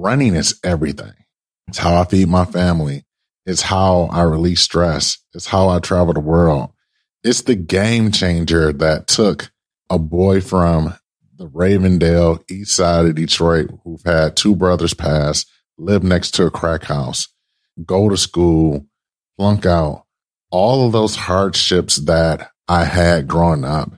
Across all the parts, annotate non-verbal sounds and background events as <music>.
running is everything. It's how I feed my family. It's how I release stress. It's how I travel the world. It's the game changer that took a boy from the Ravendale east side of Detroit who've had two brothers pass, live next to a crack house, go to school, flunk out, all of those hardships that I had growing up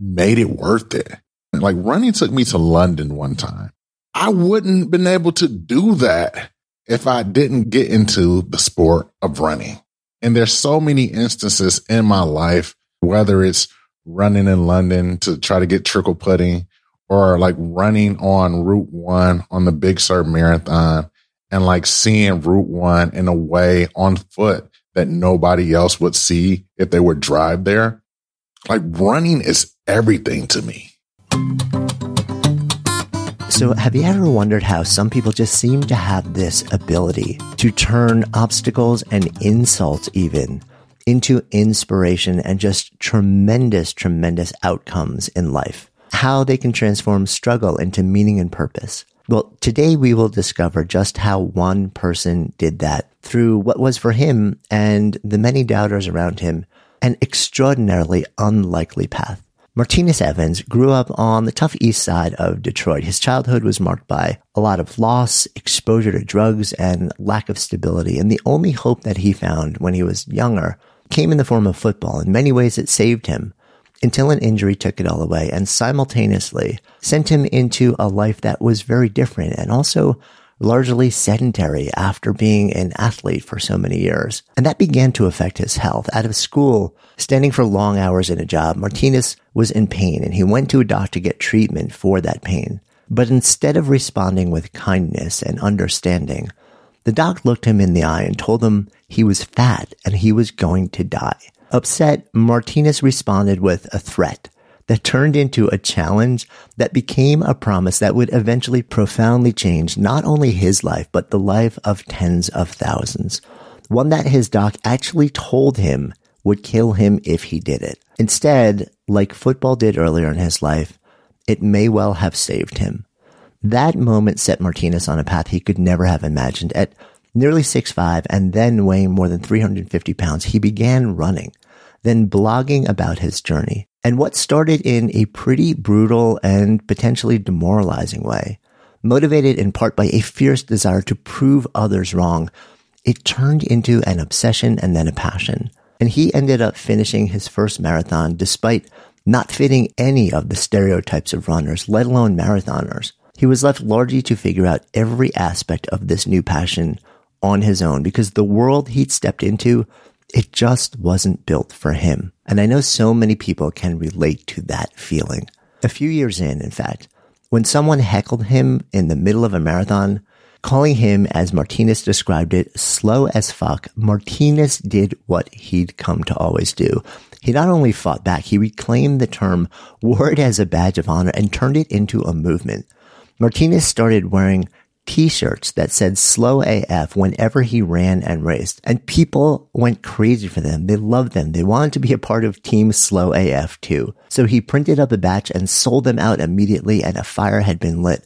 made it worth it. Like running took me to London one time. I wouldn't been able to do that if I didn't get into the sport of running. And there's so many instances in my life, whether it's running in London to try to get trickle putting or like running on Route One on the Big Sur Marathon and like seeing Route One in a way on foot that nobody else would see if they would drive there. Like running is everything to me. So, have you ever wondered how some people just seem to have this ability to turn obstacles and insults, even into inspiration and just tremendous, tremendous outcomes in life? How they can transform struggle into meaning and purpose. Well, today we will discover just how one person did that through what was for him and the many doubters around him an extraordinarily unlikely path. Martinus Evans grew up on the tough east side of Detroit. His childhood was marked by a lot of loss, exposure to drugs, and lack of stability. And the only hope that he found when he was younger came in the form of football. In many ways, it saved him until an injury took it all away and simultaneously sent him into a life that was very different and also largely sedentary after being an athlete for so many years. And that began to affect his health. Out of school, standing for long hours in a job, Martinus was in pain and he went to a doctor to get treatment for that pain. But instead of responding with kindness and understanding, the doc looked him in the eye and told him he was fat and he was going to die. Upset, Martinus responded with a threat that turned into a challenge that became a promise that would eventually profoundly change not only his life, but the life of tens of thousands. One that his doc actually told him would kill him if he did it. Instead, like football did earlier in his life, it may well have saved him. That moment set Martinus on a path he could never have imagined. At nearly 6'5 and then weighing more than 350 pounds, he began running, then blogging about his journey. And what started in a pretty brutal and potentially demoralizing way, motivated in part by a fierce desire to prove others wrong, it turned into an obsession and then a passion. And he ended up finishing his first marathon despite not fitting any of the stereotypes of runners, let alone marathoners. He was left largely to figure out every aspect of this new passion on his own because the world he'd stepped into, it just wasn't built for him. And I know so many people can relate to that feeling. A few years in, in fact, when someone heckled him in the middle of a marathon, calling him, as Martinus described it, slow as fuck, Martinus did what he'd come to always do. He not only fought back, he reclaimed the term, wore it as a badge of honor, and turned it into a movement. Martinus started wearing t-shirts that said slow AF whenever he ran and raced. And people went crazy for them. They loved them. They wanted to be a part of team slow AF too. So he printed up a batch and sold them out immediately and a fire had been lit.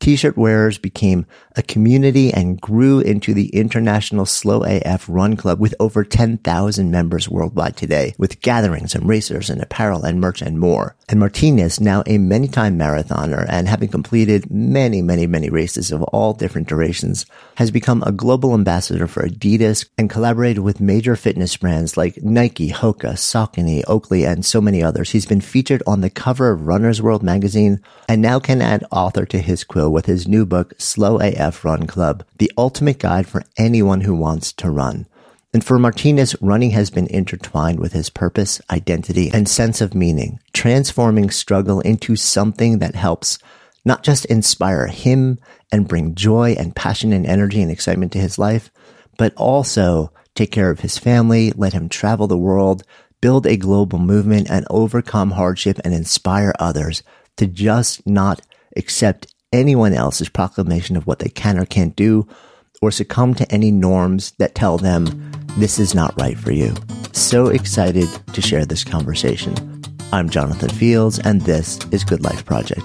T-shirt wearers became a community and grew into the International Slow AF Run Club with over 10,000 members worldwide today, with gatherings and racers and apparel and merch and more. And Martinus, now a many-time marathoner and having completed many, many, many races of all different durations, has become a global ambassador for Adidas and collaborated with major fitness brands like Nike, Hoka, Saucony, Oakley, and so many others. He's been featured on the cover of Runner's World magazine and now can add author to his quill with his new book, Slow AF Run Club, the ultimate guide for anyone who wants to run. And for Martinus, running has been intertwined with his purpose, identity, and sense of meaning, transforming struggle into something that helps not just inspire him and bring joy and passion and energy and excitement to his life, but also take care of his family, let him travel the world, build a global movement, and overcome hardship and inspire others to just not accept anyone else's proclamation of what they can or can't do or succumb to any norms that tell them this is not right for you. So excited to share this conversation. I'm Jonathan Fields, and this is Good Life Project.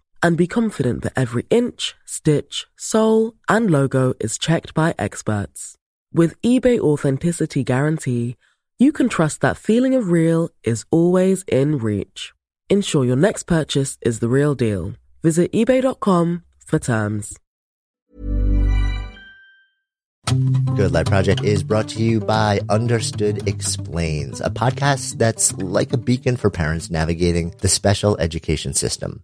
and be confident that every inch, stitch, sole, and logo is checked by experts. With eBay Authenticity Guarantee, you can trust that feeling of real is always in reach. Ensure your next purchase is the real deal. Visit eBay.com for terms. Good Life Project is brought to you by Understood Explains, a podcast that's like a beacon for parents navigating the special education system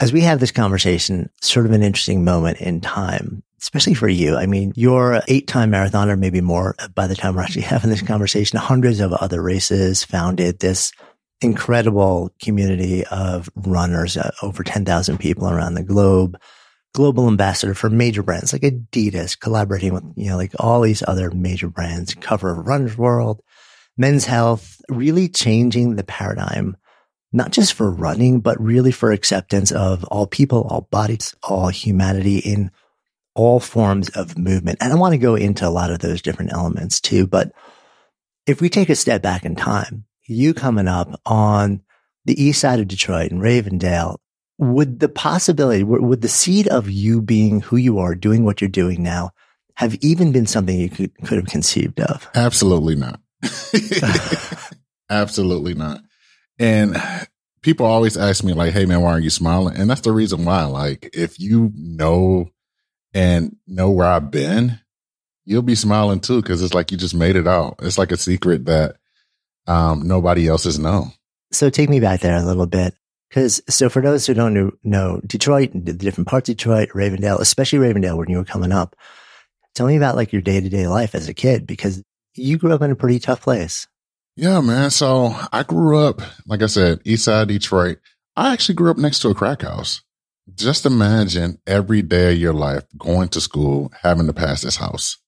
as we have this conversation, sort of an interesting moment in time, especially for you. I mean, you're eight time marathoner, maybe more by the time we're actually <laughs> having this conversation. Hundreds of other races founded this incredible community of runners, uh, over 10,000 people around the globe. Global ambassador for major brands like Adidas, collaborating with, you know, like all these other major brands, cover of Runner's World, Men's Health, really changing the paradigm not just for running, but really for acceptance of all people, all bodies, all humanity in all forms of movement. And I want to go into a lot of those different elements too. But if we take a step back in time, you coming up on the east side of Detroit in Ravendale, would the possibility, would the seed of you being who you are, doing what you're doing now, have even been something you could, could have conceived of? Absolutely not. <laughs> Absolutely not. And people always ask me like, Hey man, why are you smiling? And that's the reason why, like, if you know and know where I've been, you'll be smiling too. Cause it's like you just made it out. It's like a secret that, um, nobody else has known. So take me back there a little bit. Cause so for those who don't know, Detroit, and the different parts of Detroit, Ravendale, especially Ravendale when you were coming up, tell me about like your day to day life as a kid because you grew up in a pretty tough place. Yeah, man. So I grew up, like I said, east side Detroit. I actually grew up next to a crack house. Just imagine every day of your life going to school, having to pass this house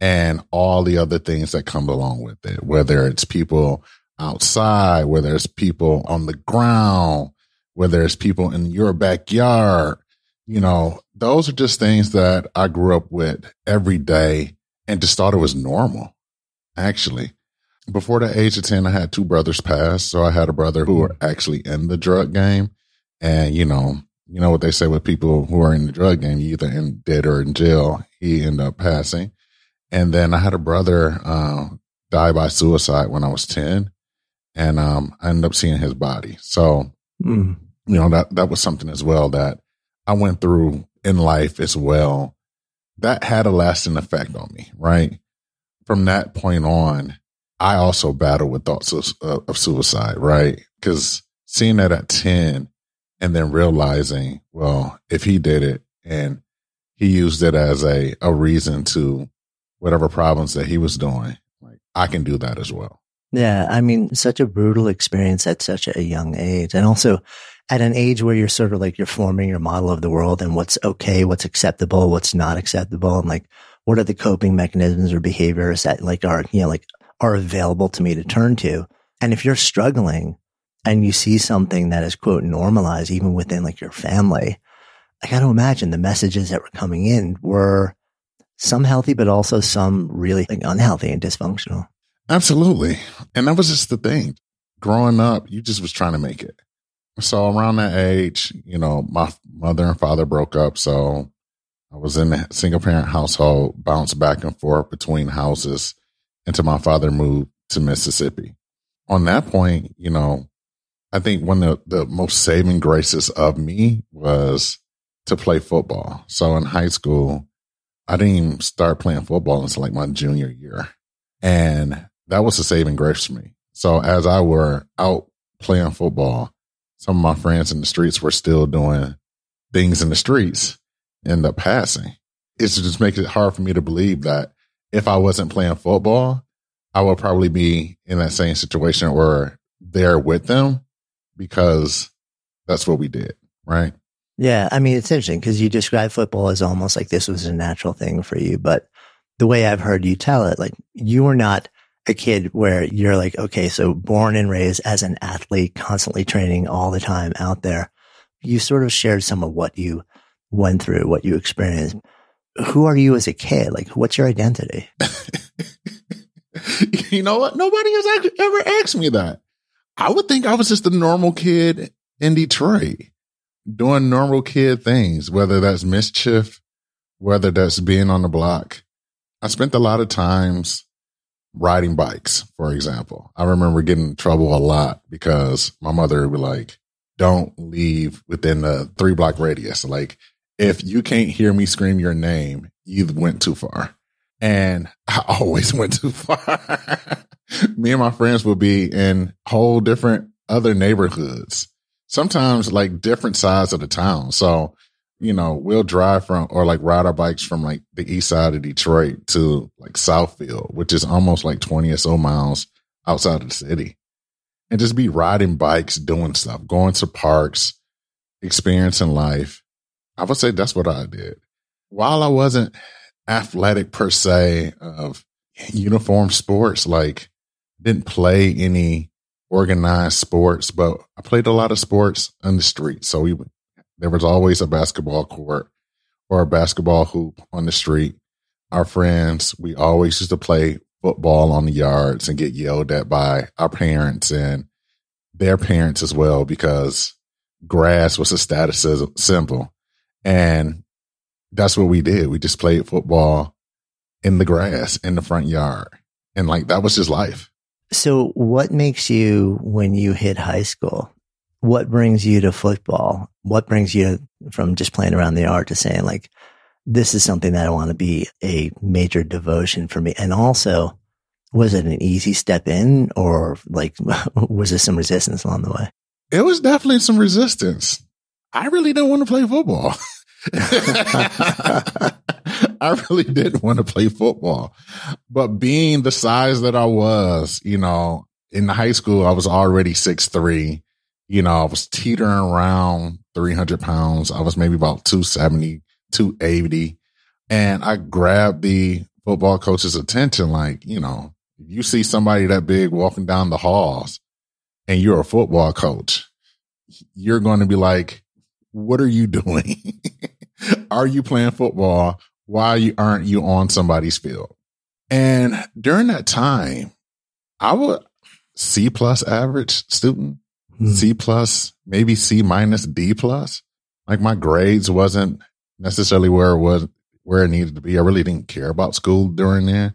and all the other things that come along with it, whether it's people outside, whether it's people on the ground, whether it's people in your backyard. You know, those are just things that I grew up with every day and just thought it was normal, actually before the age of 10, I had two brothers pass. So I had a brother who were actually in the drug game. And, you know, you know what they say with people who are in the drug game, you either in dead or in jail. He ended up passing. And then I had a brother, uh, die by suicide when I was 10. And, um, I ended up seeing his body. So, mm. you know, that, that was something as well that I went through in life as well. That had a lasting effect on me, right? From that point on, I also battle with thoughts of, of suicide, right? Because seeing that at 10 and then realizing, well, if he did it and he used it as a, a reason to whatever problems that he was doing. Like I can do that as well. Yeah. I mean, such a brutal experience at such a young age. And also at an age where you're sort of like you're forming your model of the world and what's okay, what's acceptable, what's not acceptable. And like, what are the coping mechanisms or behaviors that like are, you know, like are available to me to turn to? And if you're struggling and you see something that is quote normalized even within like your family, I got to imagine the messages that were coming in were some healthy, but also some really like, unhealthy and dysfunctional. Absolutely. And that was just the thing. Growing up, you just was trying to make it. So around that age, you know, my mother and father broke up. So I was in a single parent household, bounced back and forth between houses until my father moved to Mississippi. On that point, you know, I think one of the most saving graces of me was to play football. So in high school, I didn't even start playing football until like my junior year. And that was a saving grace for me. So as I were out playing football, some of my friends in the streets were still doing things in the streets, end up passing. It just makes it hard for me to believe that if I wasn't playing football, I would probably be in that same situation or there with them because that's what we did. Right. Yeah. I mean, it's interesting because you describe football as almost like this was a natural thing for you. But the way I've heard you tell it, like you were not a kid where you're like, okay, so born and raised as an athlete, constantly training all the time out there. You sort of shared some of what you went through, what you experienced. Who are you as a kid? Like, what's your identity? <laughs> you know what? Nobody has ever asked me that. I would think I was just a normal kid in Detroit doing normal kid things, whether that's mischief, whether that's being on the block. I spent a lot of times riding bikes, for example. I remember getting in trouble a lot because my mother would be like, don't leave within the three block radius. Like, if you can't hear me scream your name, you went too far. And I <laughs> always went too far. <laughs> me and my friends would be in whole different other neighborhoods, sometimes like different sides of the town. So you know, we'll drive from or like ride our bikes from like the east side of Detroit to like Southfield, which is almost like 20 or so miles outside of the city. And just be riding bikes, doing stuff, going to parks, experiencing life. I would say that's what I did. While I wasn't athletic per se of uniform sports, like didn't play any organized sports, but I played a lot of sports on the street. So we there was always a basketball court or a basketball hoop on the street. Our friends, we always used to play football on the yards and get yelled at by our parents and their parents as well because grass was a status symbol. And that's what we did. We just played football in the grass in the front yard. And like that was just life. So what makes you when you hit high school? what brings you to football? What brings you from just playing around the yard to saying like, this is something that I want to be a major devotion for me? And also, was it an easy step in or like, <laughs> was there some resistance along the way? It was definitely some resistance. I really didn't want to play football. <laughs> <laughs> I really didn't want to play football, but being the size that I was, you know, in high school, I was already six three you know, I was teetering around 300 pounds. I was maybe about 270, 280. And I grabbed the football coach's attention. Like, you know, you see somebody that big walking down the halls and you're a football coach, you're going to be like, what are you <laughs> doing? are you playing football? Why aren't you on somebody's field? And during that time, I would C plus average student. Hmm. C plus, maybe C minus, D plus. Like my grades wasn't necessarily where it was, where it needed to be. I really didn't care about school during then.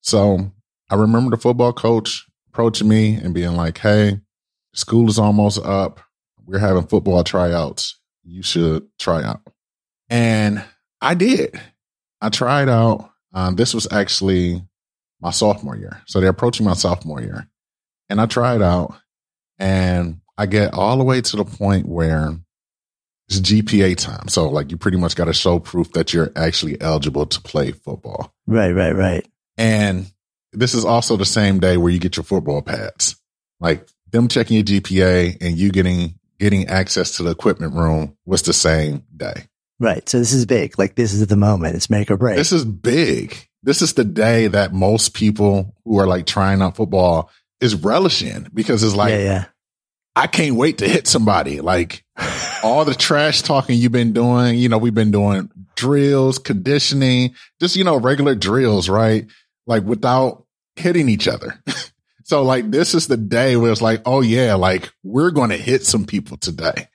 So I remember the football coach approaching me and being like, Hey, school is almost up. We're having football tryouts. You should try out. And I did. I tried out. Um, this was actually my sophomore year. So they're approaching my sophomore year. And I tried out and I get all the way to the point where it's GPA time. So like you pretty much got to show proof that you're actually eligible to play football. Right, right, right. And this is also the same day where you get your football pads. Like them checking your GPA and you getting getting access to the equipment room was the same day. Right. So this is big. Like this is the moment. It's make or break. This is big. This is the day that most people who are like trying out football is relishing because it's like, yeah, yeah. I can't wait to hit somebody. Like all the trash talking you've been doing, you know, we've been doing drills, conditioning, just, you know, regular drills, right? Like without hitting each other. <laughs> so like this is the day where it's like, oh yeah, like we're going to hit some people today.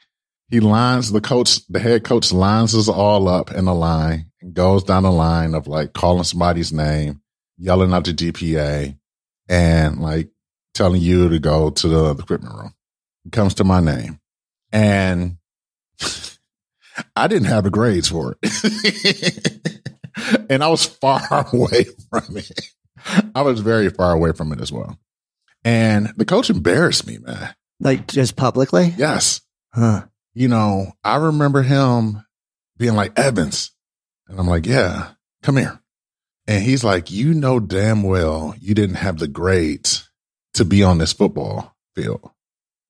He lines the coach, the head coach lines us all up in a line and goes down the line of like calling somebody's name, yelling out the GPA and like telling you to go to the, the equipment room. It comes to my name and <laughs> I didn't have the grades for it. <laughs> and I was far <laughs> away from it. I was very far away from it as well. And the coach embarrassed me, man. Like just publicly? Yes. Huh. You know, I remember him being like, Evans. And I'm like, yeah, come here. And he's like, you know damn well you didn't have the grades to be on this football field.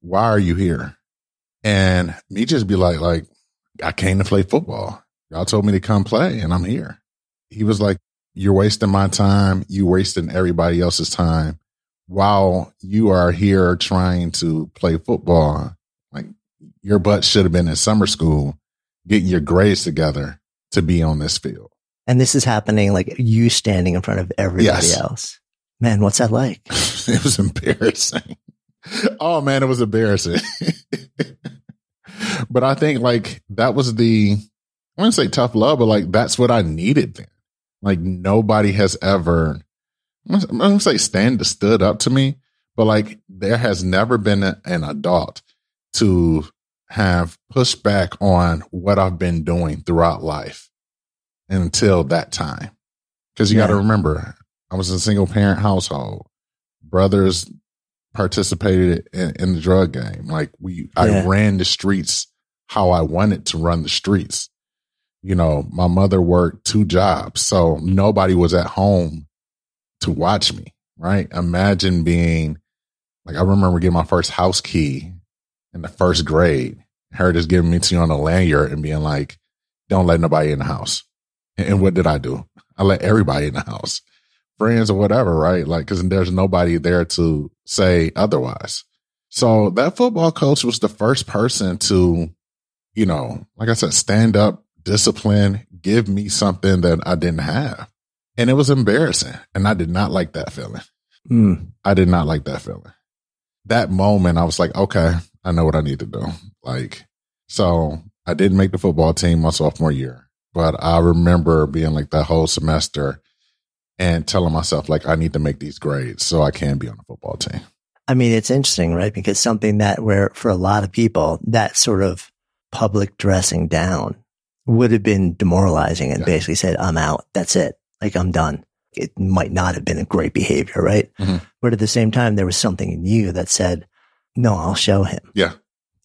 Why are you here? And me just be like, like, I came to play football. Y'all told me to come play and I'm here. He was like, you're wasting my time. You wasting everybody else's time while you are here trying to play football. Like your butt should have been in summer school getting your grades together to be on this field. And this is happening like you standing in front of everybody Yes. else. Man, what's that like? <laughs> it was embarrassing. Oh man, it was embarrassing. <laughs> but I think like that was the I wouldn't say tough love, but like that's what I needed then. Like nobody has ever I'm gonna- say stand stood up to me, but like there has never been a- an adult to have pushed back on what I've been doing throughout life until that time. Cause you Yeah. got to remember, I was in a single parent household. Brothers participated in, in the drug game. Like we, I ran the streets how I wanted to run the streets. You know, my mother worked two jobs, so nobody was at home to watch me. Right? Imagine being like I remember getting my first house key in the first grade. Her just giving me to you on a lanyard and being like, "Don't let nobody in the house." And, what did I do? I let everybody in the house, friends or whatever, right? Like, because there's nobody there to say otherwise. So that football coach was the first person to, you know, like I said, stand up, discipline, give me something that I didn't have. And it was embarrassing. And I did not like that feeling. Hmm. I did not like that feeling. That moment, I was like, okay, I know what I need to do. Like, so I didn't make the football team my sophomore year, but I remember being like that whole semester and telling myself, like, I need to make these grades so I can be on the football team. I mean, it's interesting, right? Because something that where for a lot of people, that sort of public dressing down would have been demoralizing and Yeah. basically said, I'm out. That's it. Like I'm done. It might not have been a great behavior, right? Mhm. But at the same time, there was something in you that said, no, I'll show him. Yeah.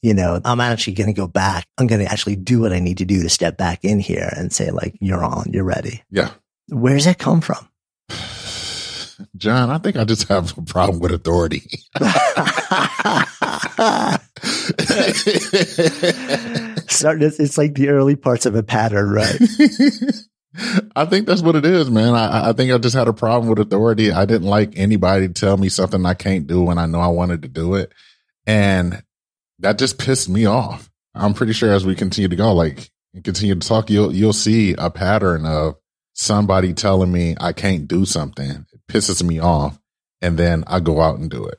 You know, I'm actually going to go back. I'm going to actually do what I need to do to step back in here and say like, you're on, you're ready. Yeah. Where's that come from? <sighs> John, I think I just have a problem with authority. <laughs> Start, it's, it's like the early parts of a pattern, right? <laughs> I think that's what it is, man. I, I think I just had a problem with authority. I didn't like anybody to tell me something I can't do when I know I wanted to do it. And that just pissed me off. I'm pretty sure as we continue to go, like continue to talk, you'll you'll see a pattern of somebody telling me I can't do something. It pisses me off. And then I go out and do it.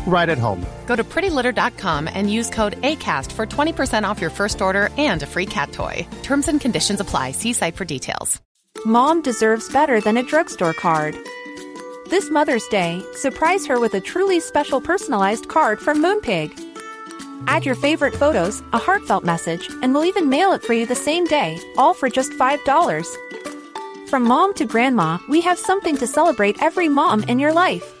right at home. Go to prettylitter.com and use code ACAST for 20% off your first order and a free cat toy. Terms and conditions apply. See site for details. Mom deserves better than a drugstore card. This Mother's Day, surprise her with a truly special personalized card from Moonpig. Add your favorite photos, a heartfelt message, and we'll even mail it for you the same day, all for just $5. From mom to grandma, we have something to celebrate every mom in your life.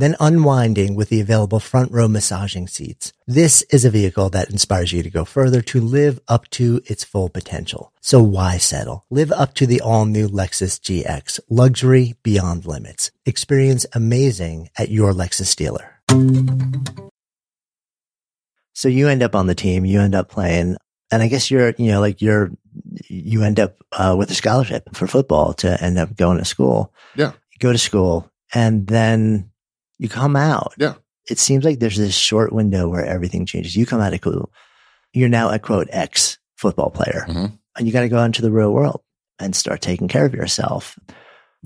then unwinding with the available front row massaging seats. This is a vehicle that inspires you to go further to live up to its full potential. So why settle? Live up to the all new Lexus GX, luxury beyond limits. Experience amazing at your Lexus dealer. So you end up on the team, you end up playing, and I guess you're, you know, like you're, you end up uh, with a scholarship for football to end up going to school. Yeah. You go to school and then you come out. Yeah. It seems like there's this short window where everything changes. You come out of school. You're now a quote ex football player Mhm. and you got to go out into the real world and start taking care of yourself.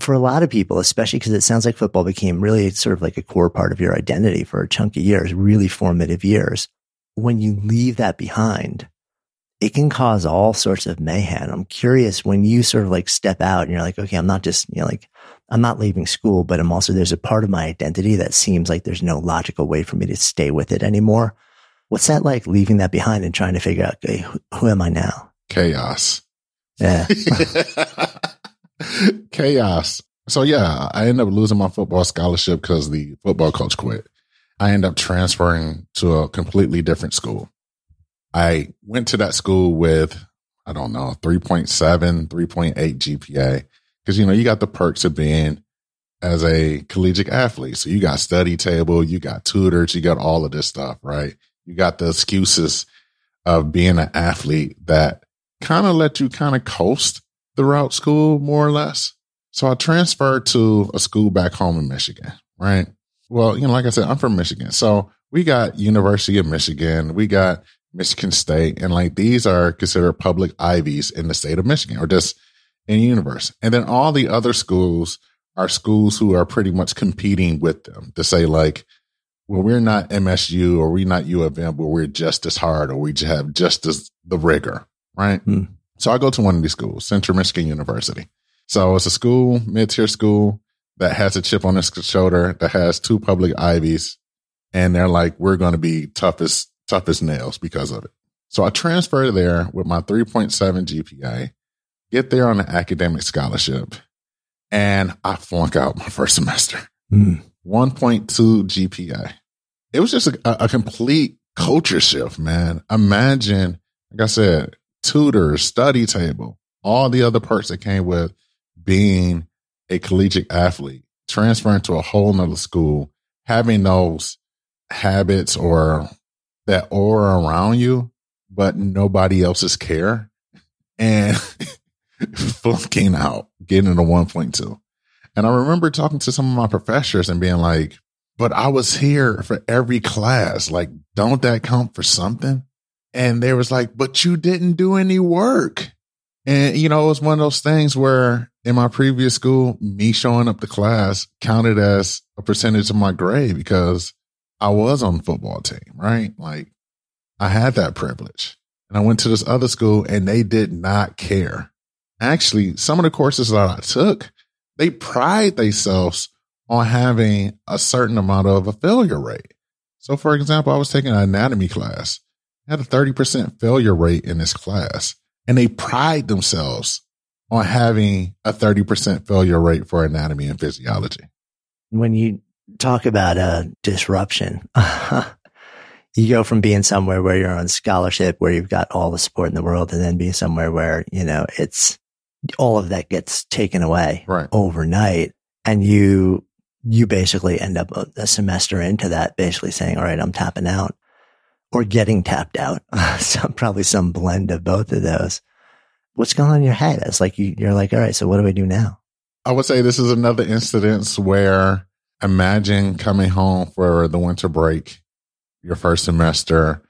For a lot of people, especially because it sounds like football became really sort of like a core part of your identity for a chunk of years, really formative years. When you leave that behind, it can cause all sorts of mayhem. I'm curious when you sort of like step out and you're like, okay, I'm not just, you know, like, I'm not leaving school, but I'm also, there's a part of my identity that seems like there's no logical way for me to stay with it anymore. What's that like leaving that behind and trying to figure out, okay, who, who am I now? Chaos. Yeah. <laughs> Chaos. So yeah, I ended up losing my football scholarship because the football coach quit. I ended up transferring to a completely different school. I went to that school with, I don't know, 3.7, 3.8 GPA. Cause you know, you got the perks of being as a collegiate athlete. So you got study table, you got tutors, you got all of this stuff, right? You got the excuses of being an athlete that kind of let you kind of coast throughout school, more or less. So I transferred to a school back home in Michigan, right? Well, you know, like I said, I'm from Michigan. So we got University of Michigan, we got Michigan State, and like these are considered public Ivies in the state of Michigan or just in the universe. And then all the other schools are schools who are pretty much competing with them to say like, well, we're not MSU or we're not U of M, but we're just as hard or we have just as the rigor, right? Hmm. So I go to one of these schools, Central Michigan University. So it's a school, mid tier school that has a chip on its shoulder that has two public Ivies. And they're like, we're going to be tough as, tough as nails because of it. So I transfer there with my 3.7 GPA, get there on an academic scholarship, and I flunk out my <laughs> first semester. Mm. 1.2 GPA. It was just a, a complete culture shift, man. Imagine, like I said, tutors, study table, all the other perks that came with being a collegiate athlete, transferring to a whole nother school, having those habits or that aura around you, but nobody else's care and <laughs> flunking out, getting a 1.2. And I remember talking to some of my professors and being like, but I was here for every class. Like, don't that count for something? And they was like, but you didn't do any work. And, you know, it was one of those things where in my previous school, me showing up to class counted as a percentage of my grade because I was on the football team, right? Like I had that privilege. And I went to this other school and they did not care. Actually, some of the courses that I took, they pride themselves on having a certain amount of a failure rate. So for example, I was taking an anatomy class, I had a 30% failure rate in this class and they pride themselves on having a 30% failure rate for anatomy and physiology. When you talk about a disruption, <laughs> you go from being somewhere where you're on scholarship, where you've got all the support in the world, and then being somewhere where, you know, it's all of that gets taken away right. overnight. And you, you basically end up a semester into that, basically saying, all right, I'm tapping out or getting tapped out. <laughs> so probably some blend of both of those. What's going on in your head? It's like you, you're like, all right, so what do I do now? I would say this is another incident where imagine coming home for the winter break, your first semester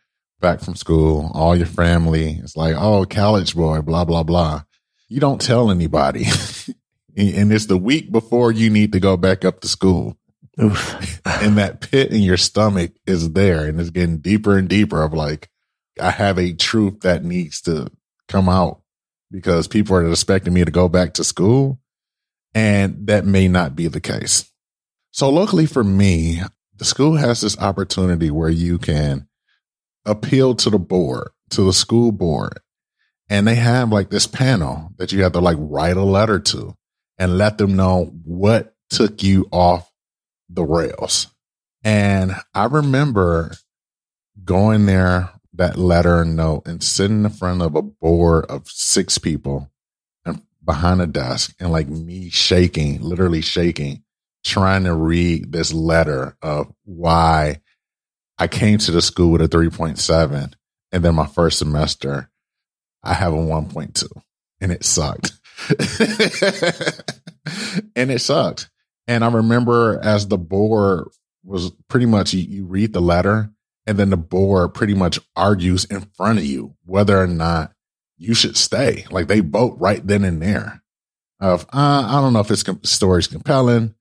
back from school, all your family is like, oh, college boy, blah, blah, blah. You don't tell anybody. <laughs> and it's the week before you need to go back up to school. <laughs> and that pit in your stomach is there and it's getting deeper and deeper of like, I have a truth that needs to come out because people are expecting me to go back to school. And that may not be the case. So luckily for me, the school has this opportunity where you can appeal to the board, to the school board. And they have like this panel that you have to like write a letter to and let them know what took you off the rails. And I remember going there, that letter and note, and sitting in front of a board of six people and behind a desk and like me shaking, literally shaking, trying to read this letter of why I came to the school with a 3.7. And then my first semester, I have a 1.2 and it sucked. <laughs> and it sucked. And I remember as the board was pretty much you, read the letter and then the board pretty much argues in front of you whether or not you should stay. Like they vote right then and there. Of uh, I don't know if this story's compelling.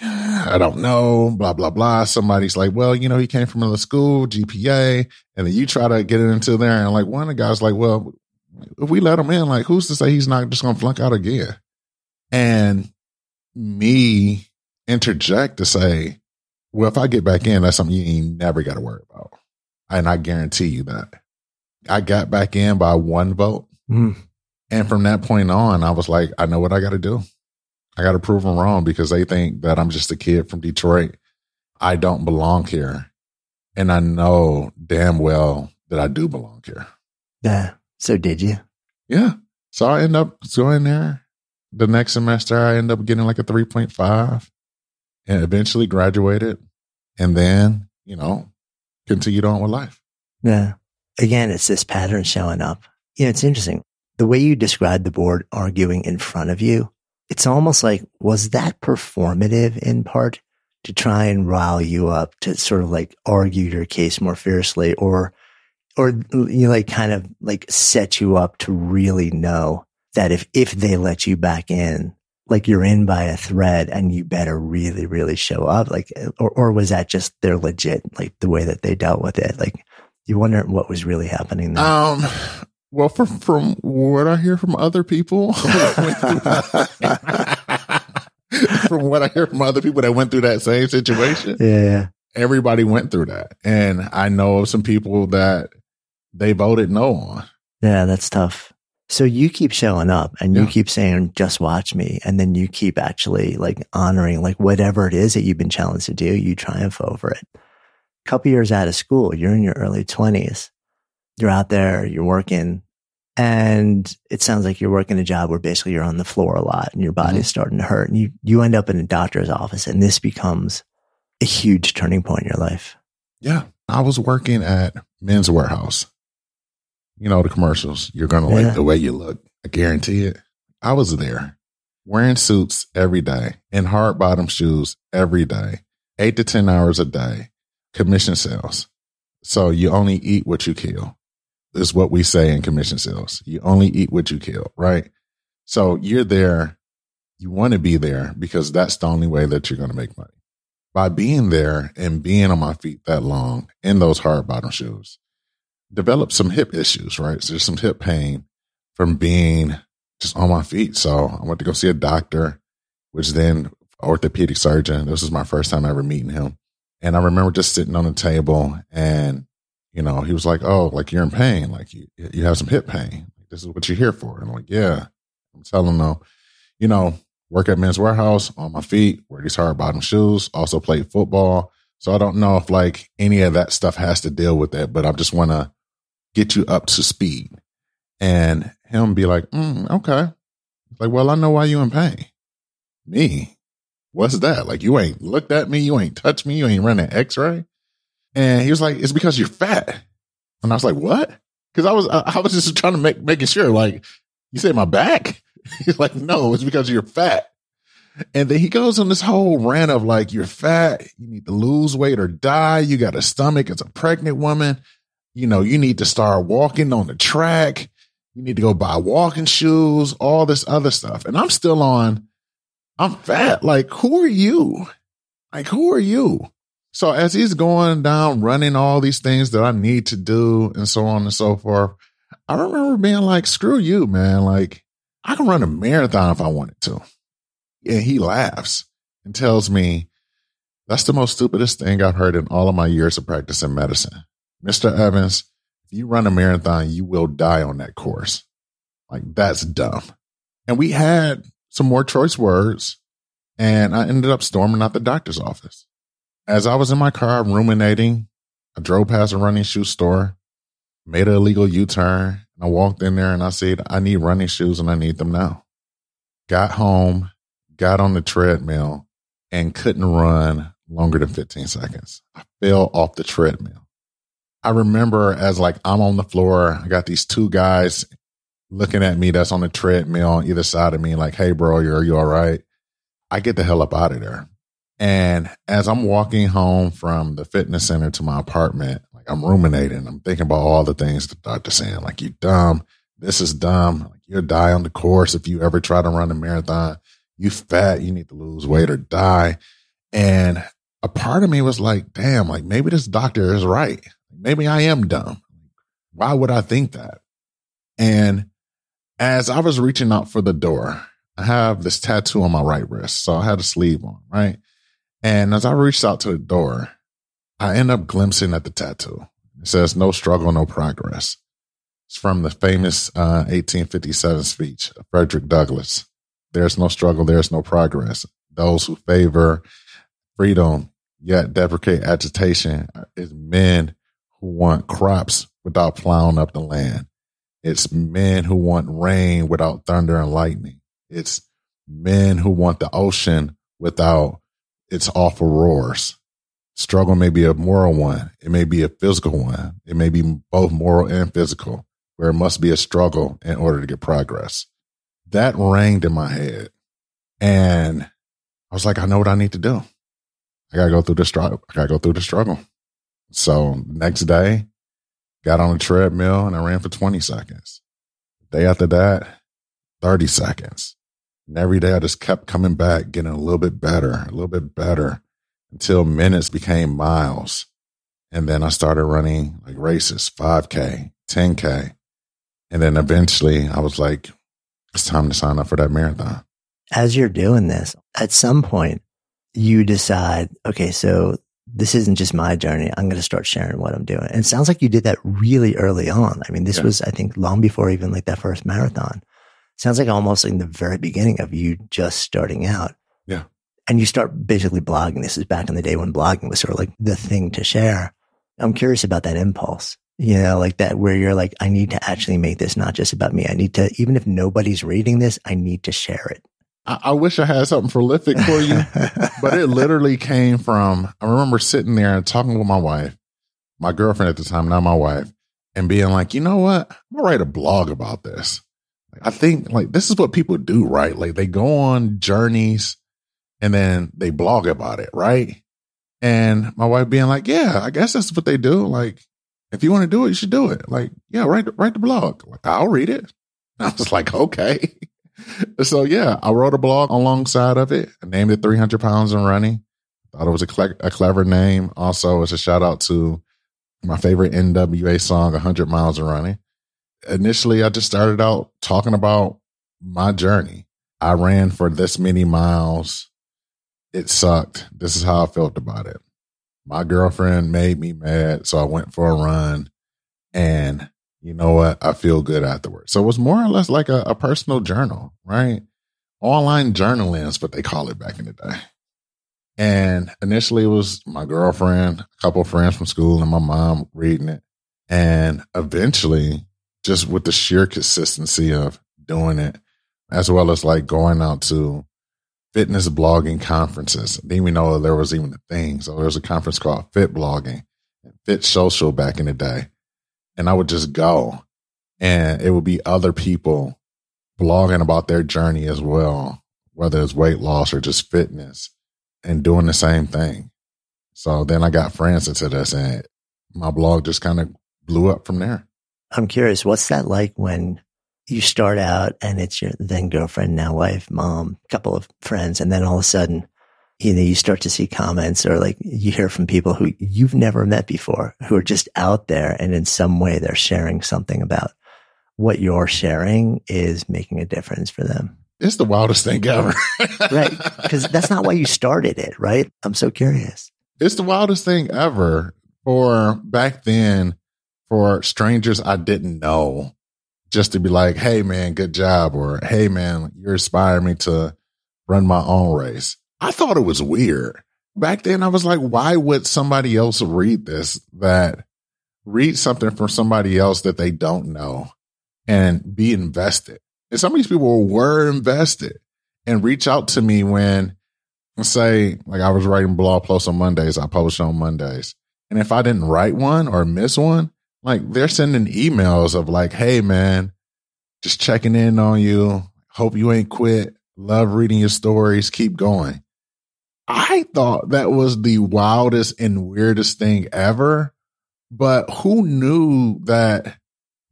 I don't know, blah, blah, blah. Somebody's like, well, you know, he came from another school, GPA. And then you try to get it into there. And like one of the guys like, well, if we let him in, like who's to say he's not just going to flunk out again? And me interject to say, well, if I get back in, that's something you ain't never got to worry about. And I guarantee you that. I got back in by one vote. Mm. And from that point on, I was like, I know what I got to do. I got to prove them wrong because they think that I'm just a kid from Detroit. I don't belong here. And I know damn well that I do belong here. Yeah. So did you? Yeah. So I end up going there. The next semester, I end up getting like a 3.5 and eventually graduated. And then, you know, continued on with life. Yeah. Again, it's this pattern showing up. You know, it's interesting. The way you described the board arguing in front of you, it's almost like, was that performative in part to try and rile you up to sort of like argue your case more fiercely or, or you know, like kind of like set you up to really know that if, if they let you back in, like you're in by a thread and you better really, really show up. Like, or, or was that just they're legit, like the way that they dealt with it? Like you wonder what was really happening there. Um, well, from from what I hear from other people, <laughs> from what I hear from other people that went through that same situation, yeah, everybody went through that, and I know of some people that they voted no on. Yeah, that's tough. So you keep showing up and you Yeah. keep saying, just watch me. And then you keep actually like honoring like whatever it is that you've been challenged to do, you triumph over it. couple years out of school, you're in your early twenties. You're out there, you're working and it sounds like you're working a job where basically you're on the floor a lot and your body's mm-hmm. starting to hurt and you, you end up in a doctor's office and this becomes a huge turning point in your life. Yeah. I was working at Men's Wearhouse. You know, the commercials. You're going to Yeah. like the way you look. I guarantee it. I was there wearing suits every day in hard bottom shoes every day, eight to 10 hours a day, commission sales. So you only eat what you kill is what we say in commission sales. You only eat what you kill, right? So you're there. You want to be there because that's the only way that you're going to make money by being there and being on my feet that long in those hard bottom shoes, develop some hip issues, right? So there's some hip pain from being just on my feet. So I went to go see a doctor, which then orthopedic surgeon. This was my first time ever meeting him. And I remember just sitting on the table and, you know, he was like, Oh, like you're in pain. Like you, you have some hip pain. This is what you're here for. And I'm like, yeah, I'm telling them, you know, work at Men's Wearhouse on my feet, wear these hard bottom shoes, also played football. So I don't know if like any of that stuff has to deal with that, but I just want to get you up to speed. And him be like, mm, okay. Like, well, I know why you're in pain. Me? What's that? Like, you ain't looked at me, you ain't touched me, you ain't run an x-ray. And he was like, it's because you're fat. And I was like, what? Cause I was, I, I was just trying to make, making sure, like, you say my back? <laughs> He's like, no, it's because you're fat. And then he goes on this whole rant of like, you're fat, you need to lose weight or die. You got a stomach as a pregnant woman. You know, you need to start walking on the track. You need to go buy walking shoes, all this other stuff. And I'm still on, I'm fat. Like, who are you? Like, who are you? So as he's going down, running all these things that I need to do and so on and so forth, I remember being like, screw you, man. Like, I can run a marathon if I wanted to. And he laughs and tells me, that's the most stupidest thing I've heard in all of my years of practicing medicine. Mr. Evans, if you run a marathon, you will die on that course. Like, that's dumb. And we had some more choice words, and I ended up storming out the doctor's office. As I was in my car ruminating, I drove past a running shoe store, made an illegal U turn. And I walked in there and I said, I need running shoes and I need them now. Got home, got on the treadmill, and couldn't run longer than 15 seconds. I fell off the treadmill. I remember as like I'm on the floor, I got these two guys looking at me that's on the treadmill on either side of me, like, hey, bro, are you all right? I get the hell up out of there. And as I'm walking home from the fitness center to my apartment, like I'm ruminating, I'm thinking about all the things the doctor's saying, like, you dumb, this is dumb, like you'll die on the course if you ever try to run a marathon. You fat, you need to lose weight or die. And a part of me was like, damn, like maybe this doctor is right. Maybe I am dumb. Why would I think that? And as I was reaching out for the door, I have this tattoo on my right wrist. So I had a sleeve on, right? And as I reached out to the door, I end up glimpsing at the tattoo. It says, no struggle, no progress. It's from the famous uh, 1857 speech of Frederick Douglass. There's no struggle, there's no progress. Those who favor freedom yet deprecate agitation is men who want crops without plowing up the land. It's men who want rain without thunder and lightning. It's men who want the ocean without its awful roars. Struggle may be a moral one. It may be a physical one. It may be both moral and physical, where it must be a struggle in order to get progress. That rang in my head. And I was like, I know what I need to do. I gotta go through the struggle. I gotta go through the struggle. So next day, got on a treadmill and I ran for 20 seconds. Day after that, 30 seconds. And every day I just kept coming back, getting a little bit better, a little bit better until minutes became miles. And then I started running like races, 5K, 10K. And then eventually I was like, it's time to sign up for that marathon. As you're doing this, at some point, you decide, okay, so this isn't just my journey. I'm going to start sharing what I'm doing. And it sounds like you did that really early on. I mean, this Yeah. was, I think, long before even like that first marathon. Sounds like almost in the very beginning of you just starting out. Yeah. And you start basically blogging. This is back in the day when blogging was sort of like the thing to share. I'm curious about that impulse, you know, like that where you're like, I need to actually make this not just about me. I need to, even if nobody's reading this, I need to share it. I, I wish I had something prolific for you, <laughs> but it literally came from, I remember sitting there and talking with my wife, my girlfriend at the time, not my wife, and being like, you know what? I'm gonna write a blog about this. I think like this is what people do, right? Like they go on journeys and then they blog about it, right? And my wife being like, yeah, I guess that's what they do. Like, if you want to do it, you should do it. Like, yeah, write, write the blog. Like, I'll read it. <laughs> I was like, okay. <laughs> so yeah, I wrote a blog alongside of it. I named it 300 pounds and running. Thought it was a, cle- a clever name. Also, it's a shout out to my favorite NWA song, 100 miles and running. Initially, I just started out talking about my journey. I ran for this many miles. It sucked. This is how I felt about it. My girlfriend made me mad, so I went for a run. And you know what? I feel good afterwards. So it was more or less like a, a personal journal, right? Online journaling is what they call it back in the day. And initially it was my girlfriend, a couple friends from school, and my mom reading it. And eventually, just with the sheer consistency of doing it, as well as like going out to fitness blogging conferences. Didn't even know there was even a thing. So there was a conference called Fit Blogging, and Fit Social back in the day. And I would just go and it would be other people blogging about their journey as well, whether it's weight loss or just fitness and doing the same thing. So then I got friends into this and my blog just kind of blew up from there. I'm curious, what's that like when you start out and it's your then girlfriend, now wife, mom, couple of friends, and then all of a sudden, you know, you start to see comments or like you hear from people who you've never met before who are just out there and in some way they're sharing something about what you're sharing is making a difference for them. It's the wildest thing ever. Right. <laughs> Cause that's not why you started it, right? I'm so curious. it's the wildest thing ever for back then for strangers I didn't know just to be like, Hey man, good job. Or Hey man, you're inspiring me to run my own race. I thought it was weird back then. I was like, why would somebody else read this that read something from somebody else that they don't know and be invested? And some of these people were invested and reach out to me when say like I was writing blog posts on Mondays, I publish on Mondays. And if I didn't write one or miss one, like they're sending emails of like, Hey man, just checking in on you. Hope you ain't quit. Love reading your stories. Keep going. I thought that was the wildest and weirdest thing ever, but who knew that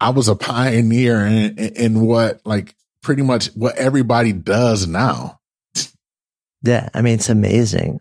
I was a pioneer in, in, what like pretty much what everybody does now. Yeah. I mean, it's amazing.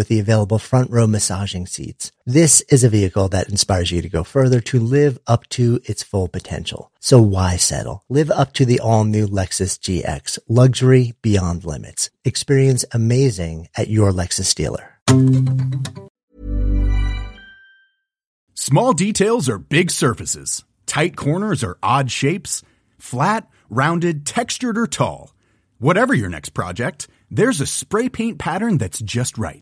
the available front row massaging seats. This is a vehicle that inspires you to go further to live up to its full potential. So why settle? Live up to the all new Lexus GX, luxury beyond limits. Experience amazing at your Lexus dealer. Small details are big surfaces. Tight corners are odd shapes. Flat, rounded, textured, or tall. Whatever your next project, there's a spray paint pattern that's just right.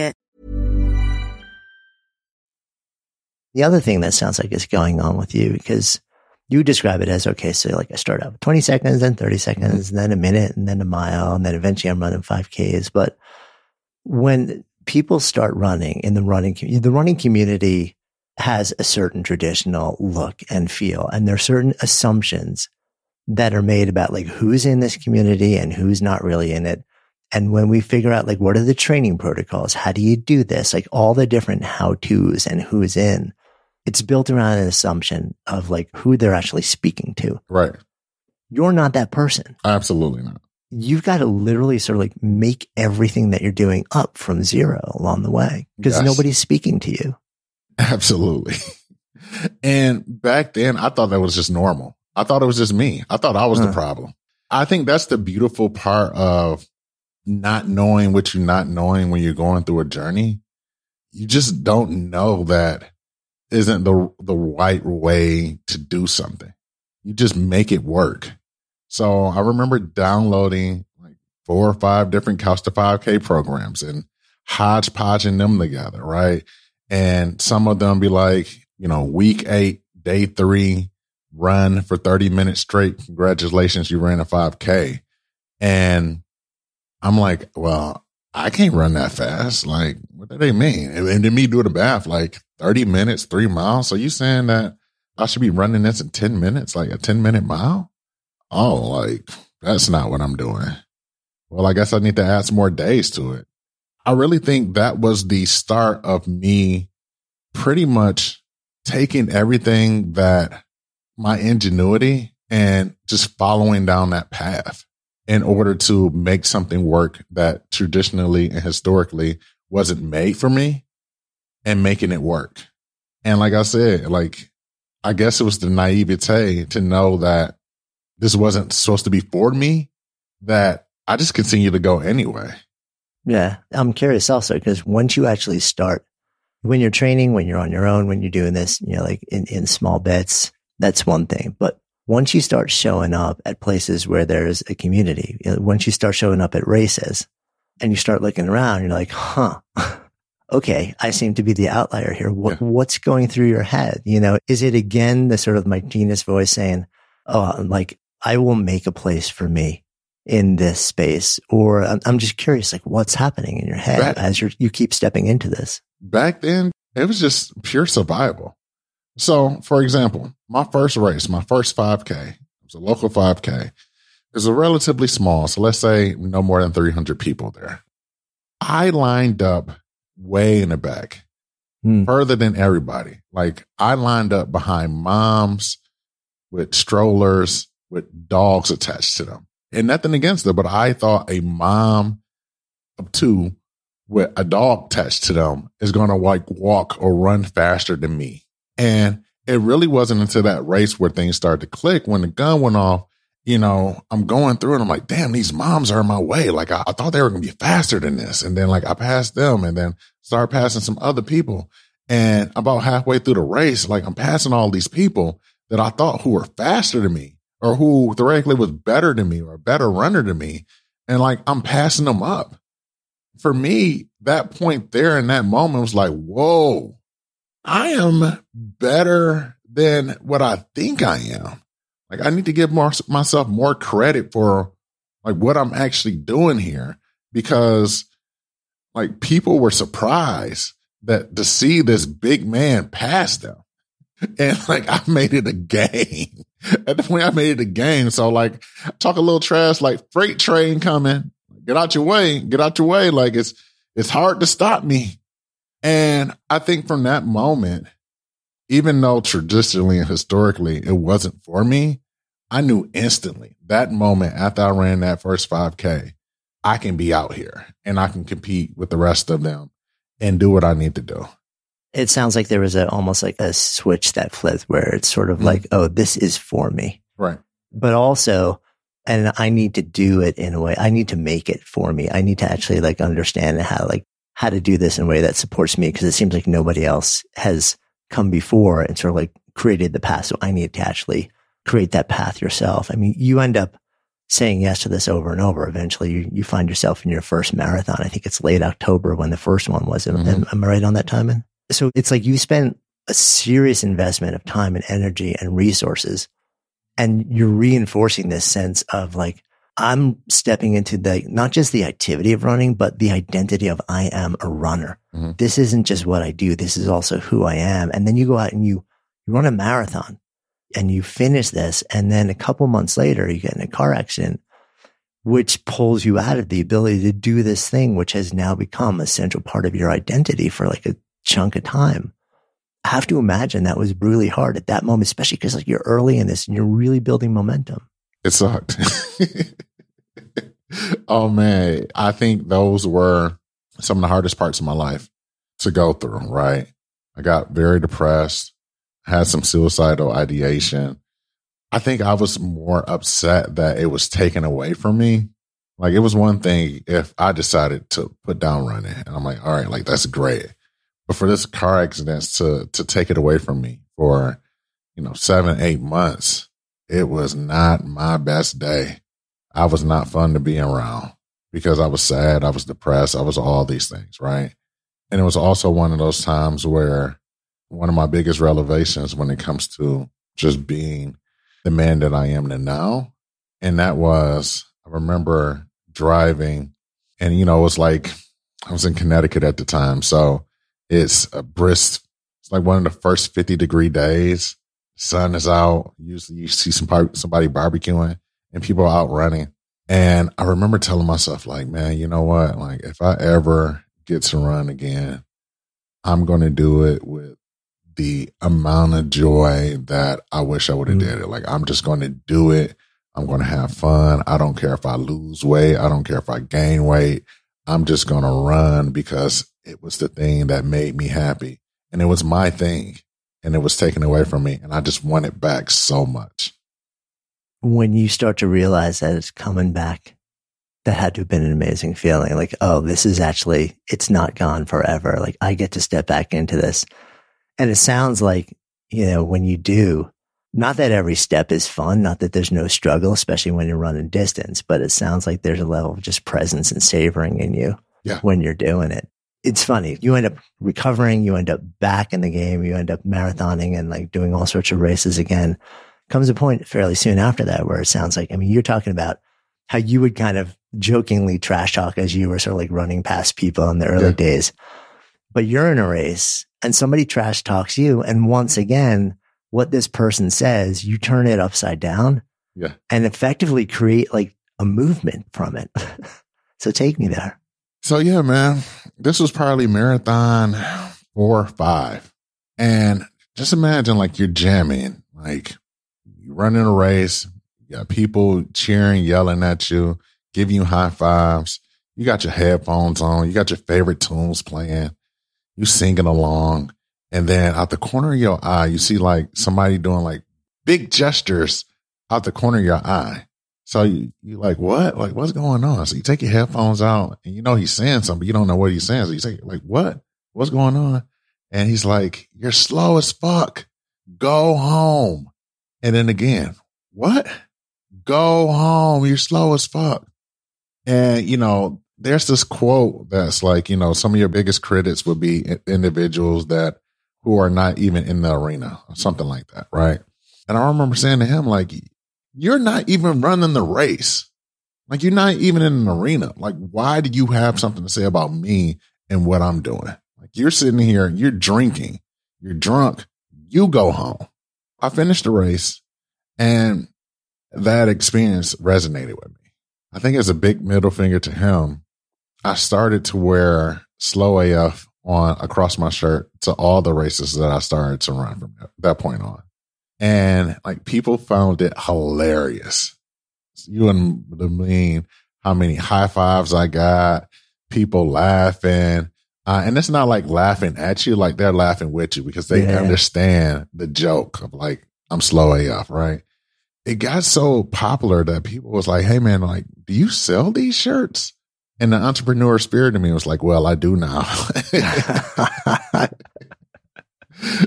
The other thing that sounds like is going on with you because you describe it as okay, so like I start out with 20 seconds, then 30 seconds, and then a minute, and then a mile, and then eventually I'm running 5Ks. But when people start running in the running the running community has a certain traditional look and feel, and there are certain assumptions that are made about like who's in this community and who's not really in it. And when we figure out like what are the training protocols, how do you do this, like all the different how to's and who's in, it's built around an assumption of like who they're actually speaking to. Right. You're not that person. Absolutely not. You've got to literally sort of like make everything that you're doing up from zero along the way because Yes. nobody's speaking to you. Absolutely. <laughs> and back then, I thought that was just normal. I thought it was just me. I thought I was the problem. I think that's the beautiful part of not knowing what you're not knowing when you're going through a journey. You just don't know that isn't the the right way to do something. You just make it work. So I remember downloading like four or five different Couch to 5K programs and hodgepodging them together, right? And some of them be like, you know, week eight, day three, run for 30 minutes straight. Congratulations, you ran a 5K. And I'm like, well, I can't run that fast. Like, what do they mean? And, and then me doing the math, like 30 minutes, three miles. So you saying that I should be running this in 10 minutes, like a 10 minute mile? Oh, like that's not what I'm doing. Well, I guess I need to add some more days to it. I really think that was the start of me pretty much taking everything that my ingenuity and just following down that path in order to make something work that traditionally and historically wasn't made for me and making it work. And like I said, like, I guess it was the naivete to know that this wasn't supposed to be for me, that I just continue to go anyway. Yeah. I'm curious also because once you actually start, when you're training, when you're on your own, when you're doing this, you know, like in, in small bits, that's one thing. But once you start showing up at places where there's a community, you know, once you start showing up at races and you start looking around, you're like, huh, <laughs> okay, I seem to be the outlier here. What, Yeah. What's going through your head? You know, is it again the sort of my genius voice saying, oh, I'm like, I will make a place for me in this space? Or I'm, I'm just curious, like what's happening in your head That- as you you keep stepping into this? back then it was just pure survival. So, for example, my first race, my first 5K, it was a local 5K. It was a relatively small, so let's say no more than 300 people there. I lined up way in the back, Hmm. further than everybody. Like I lined up behind moms with strollers with dogs attached to them. And nothing against them, but I thought a mom of two with a dog attached to them is going to like walk or run faster than me. And it really wasn't until that race where things started to click when the gun went off. You know, I'm going through and I'm like, damn, these moms are in my way. Like I, I thought they were going to be faster than this. And then like I passed them and then started passing some other people. And about halfway through the race, like I'm passing all these people that I thought who were faster than me or who theoretically was better than me or a better runner than me. And like I'm passing them up for me, that point there in that moment was like, whoa, I am better than what I think I am. Like I need to give more, myself more credit for like what I'm actually doing here because like people were surprised that to see this big man pass them. And like I made it a game. <laughs> At the point I made it a game. So like talk a little trash like freight train coming. Get out your way. Get out your way. Like it's it's hard to stop me. And I think from that moment, even though traditionally and historically it wasn't for me, I knew instantly that moment after I ran that first 5K, I can be out here and I can compete with the rest of them and do what I need to do. It sounds like there was a almost like a switch that flipped where it's sort of mm-hmm. like, oh, this is for me. Right. But also, and I need to do it in a way, I need to make it for me. I need to actually like understand how, like, how to do this in a way that supports me because it seems like nobody else has come before and sort of like created the path. So I need to actually create that path yourself. I mean, you end up saying yes to this over and over. Eventually, you, you find yourself in your first marathon. I think it's late October when the first one was. Mm-hmm. Am, am I right on that timing? So it's like you spent a serious investment of time and energy and resources, and you're reinforcing this sense of like, I'm stepping into the, not just the activity of running, but the identity of I am a runner. Mm-hmm. This isn't just what I do. This is also who I am. And then you go out and you, you run a marathon and you finish this. And then a couple months later, you get in a car accident, which pulls you out of the ability to do this thing, which has now become a central part of your identity for like a chunk of time. I have to imagine that was really hard at that moment, especially because like you're early in this and you're really building momentum. It sucked. <laughs> <laughs> oh man, I think those were some of the hardest parts of my life to go through, right? I got very depressed, had some suicidal ideation. I think I was more upset that it was taken away from me. Like it was one thing if I decided to put down running and I'm like, all right, like that's great. But for this car accident to to take it away from me for, you know, seven, eight months, it was not my best day. I was not fun to be around because I was sad, I was depressed, I was all these things, right? And it was also one of those times where one of my biggest revelations when it comes to just being the man that I am now. And that was, I remember driving and, you know, it was like, I was in Connecticut at the time. So it's a brisk, it's like one of the first 50 degree days. Sun is out. Usually you see some, somebody barbecuing and people out running. And I remember telling myself, like, man, you know what? Like, if I ever get to run again, I'm going to do it with the amount of joy that I wish I would have mm-hmm. did it. Like, I'm just going to do it. I'm going to have fun. I don't care if I lose weight. I don't care if I gain weight. I'm just going to run because it was the thing that made me happy. And it was my thing and it was taken away from me. And I just want it back so much when you start to realize that it's coming back, that had to have been an amazing feeling. Like, oh, this is actually, it's not gone forever. Like, I get to step back into this. And it sounds like, you know, when you do, not that every step is fun, not that there's no struggle, especially when you're running distance, but it sounds like there's a level of just presence and savoring in you yeah. when you're doing it. It's funny. You end up recovering, you end up back in the game, you end up marathoning and like doing all sorts of races again comes a point fairly soon after that where it sounds like, I mean, you're talking about how you would kind of jokingly trash talk as you were sort of like running past people in the early yeah. days. But you're in a race and somebody trash talks you. And once again, what this person says, you turn it upside down yeah. and effectively create like a movement from it. <laughs> so take me there. So yeah, man, this was probably marathon four or five. And just imagine like you're jamming, like running a race, you got people cheering, yelling at you, giving you high fives. You got your headphones on, you got your favorite tunes playing, you singing along. And then out the corner of your eye, you see like somebody doing like big gestures out the corner of your eye. So you, you like, what? Like, what's going on? So you take your headphones out and you know he's saying something, but you don't know what he's saying. So you say, like, what? What's going on? And he's like, you're slow as fuck. Go home. And then again, what? Go home. You're slow as fuck. And, you know, there's this quote that's like, you know, some of your biggest critics would be individuals that who are not even in the arena or something like that. Right. And I remember saying to him, like, you're not even running the race. Like you're not even in an arena. Like, why do you have something to say about me and what I'm doing? Like you're sitting here, you're drinking, you're drunk, you go home. I finished the race and that experience resonated with me. I think as a big middle finger to him, I started to wear slow AF on across my shirt to all the races that I started to run from that point on. And like people found it hilarious. You the mean how many high fives I got, people laughing. Uh, and it's not like laughing at you, like they're laughing with you because they yeah. understand the joke of like, I'm slow AF, right? It got so popular that people was like, Hey man, like, do you sell these shirts? And the entrepreneur spirit in me was like, well, I do now. <laughs>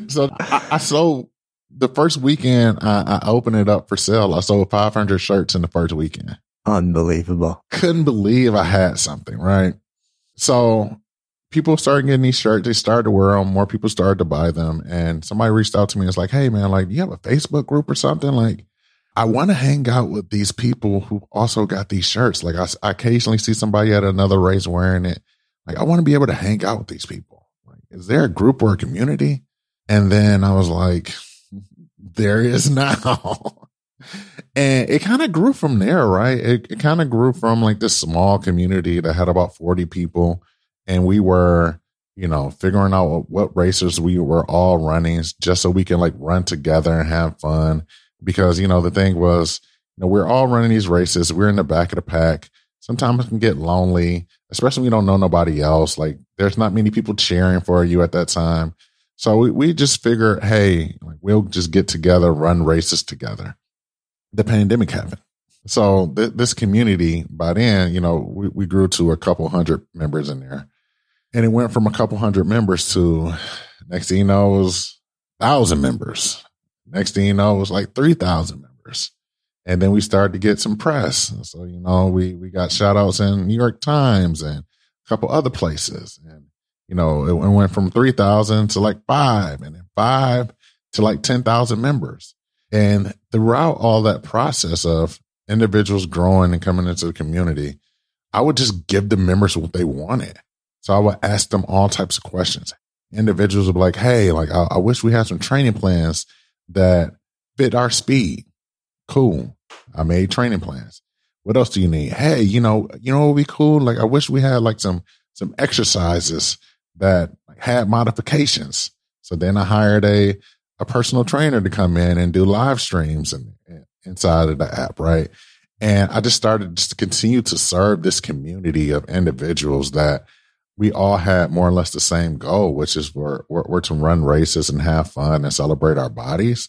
so I, I, sold the first weekend, I, I opened it up for sale. I sold 500 shirts in the first weekend. Unbelievable. Couldn't believe I had something, right? So people started getting these shirts. They started to wear them. More people started to buy them. And somebody reached out to me. It's like, Hey man, like, do you have a Facebook group or something? Like, I want to hang out with these people who also got these shirts. Like I, I, occasionally see somebody at another race wearing it. Like I want to be able to hang out with these people. Like, is there a group or a community? And then I was like, <laughs> there is <laughs> now. and it kind of grew from there, right? It, it kind of grew from like this small community that had about 40 people. And we were, you know, figuring out what, what racers we were all running just so we can like run together and have fun because, you know, the thing was, you know, we're all running these races. We're in the back of the pack. Sometimes it can get lonely, especially when you don't know nobody else. Like there's not many people cheering for you at that time. So we, we just figured, hey, like we'll just get together, run races together. The pandemic happened. So th- this community by then, you know, we, we grew to a couple hundred members in there and it went from a couple hundred members to next thing you know, it was thousand members. Next thing you know, it was like 3,000 members. And then we started to get some press. So, you know, we, we got shout outs in New York Times and a couple other places. And, you know, it went from 3,000 to like five and then five to like 10,000 members. And throughout all that process of individuals growing and coming into the community, I would just give the members what they wanted. So I would ask them all types of questions. Individuals would be like, Hey, like, I, I wish we had some training plans that fit our speed. Cool. I made training plans. What else do you need? Hey, you know, you know what would be cool? Like I wish we had like some some exercises that had modifications. So then I hired a a personal trainer to come in and do live streams and, and inside of the app, right? And I just started just to continue to serve this community of individuals that we all had more or less the same goal, which is we're, we're, we're, to run races and have fun and celebrate our bodies.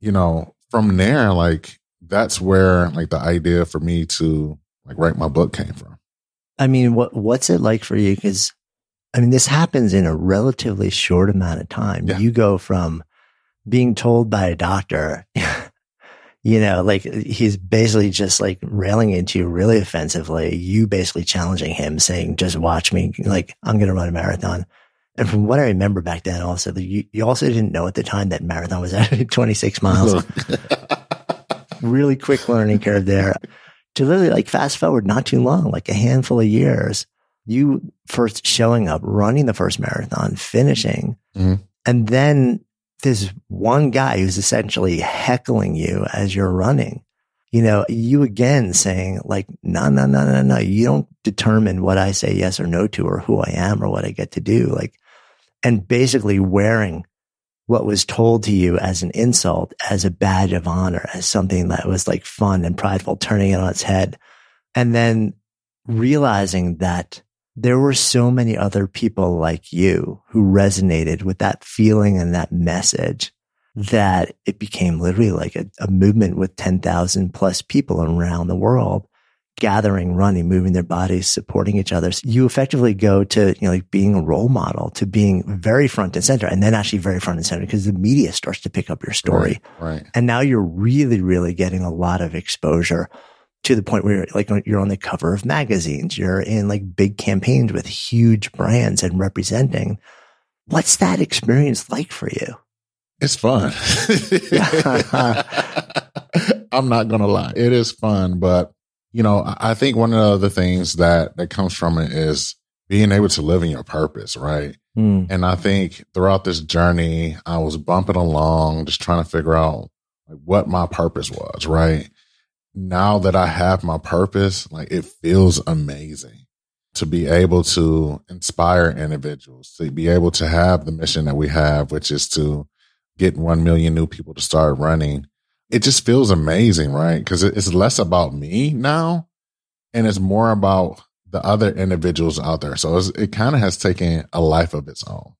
You know, from there, like that's where like the idea for me to like write my book came from. I mean, what what's it like for you? Because I mean, this happens in a relatively short amount of time. Yeah. You go from being told by a doctor, you know, like he's basically just like railing into you really offensively. You basically challenging him, saying, "Just watch me. Like I'm going to run a marathon." And from what I remember back then, also you, you also didn't know at the time that marathon was actually 26 miles. <laughs> really quick learning curve there. To literally like fast forward not too long, like a handful of years, you first showing up, running the first marathon, finishing, mm-hmm. and then this one guy who's essentially heckling you as you're running. You know, you again saying like, no, no, no, no, no. You don't determine what I say yes or no to or who I am or what I get to do. Like, and basically wearing what was told to you as an insult, as a badge of honor, as something that was like fun and prideful, turning it on its head. And then realizing that there were so many other people like you who resonated with that feeling and that message that it became literally like a, a movement with 10,000 plus people around the world gathering, running, moving their bodies, supporting each other. So you effectively go to, you know, like being a role model to being very front and center and then actually very front and center because the media starts to pick up your story. Right, right. And now you're really, really getting a lot of exposure to the point where you're like you're on the cover of magazines, you're in like big campaigns with huge brands and representing. What's that experience like for you? It's fun. <laughs> I'm not going to lie. It is fun, but you know, I think one of the other things that that comes from it is being able to live in your purpose, right? Mm. And I think throughout this journey, I was bumping along, just trying to figure out like what my purpose was, right? Now that I have my purpose, like it feels amazing to be able to inspire individuals, to be able to have the mission that we have, which is to get 1 million new people to start running. It just feels amazing, right? Because it's less about me now and it's more about the other individuals out there. So it kind of has taken a life of its own.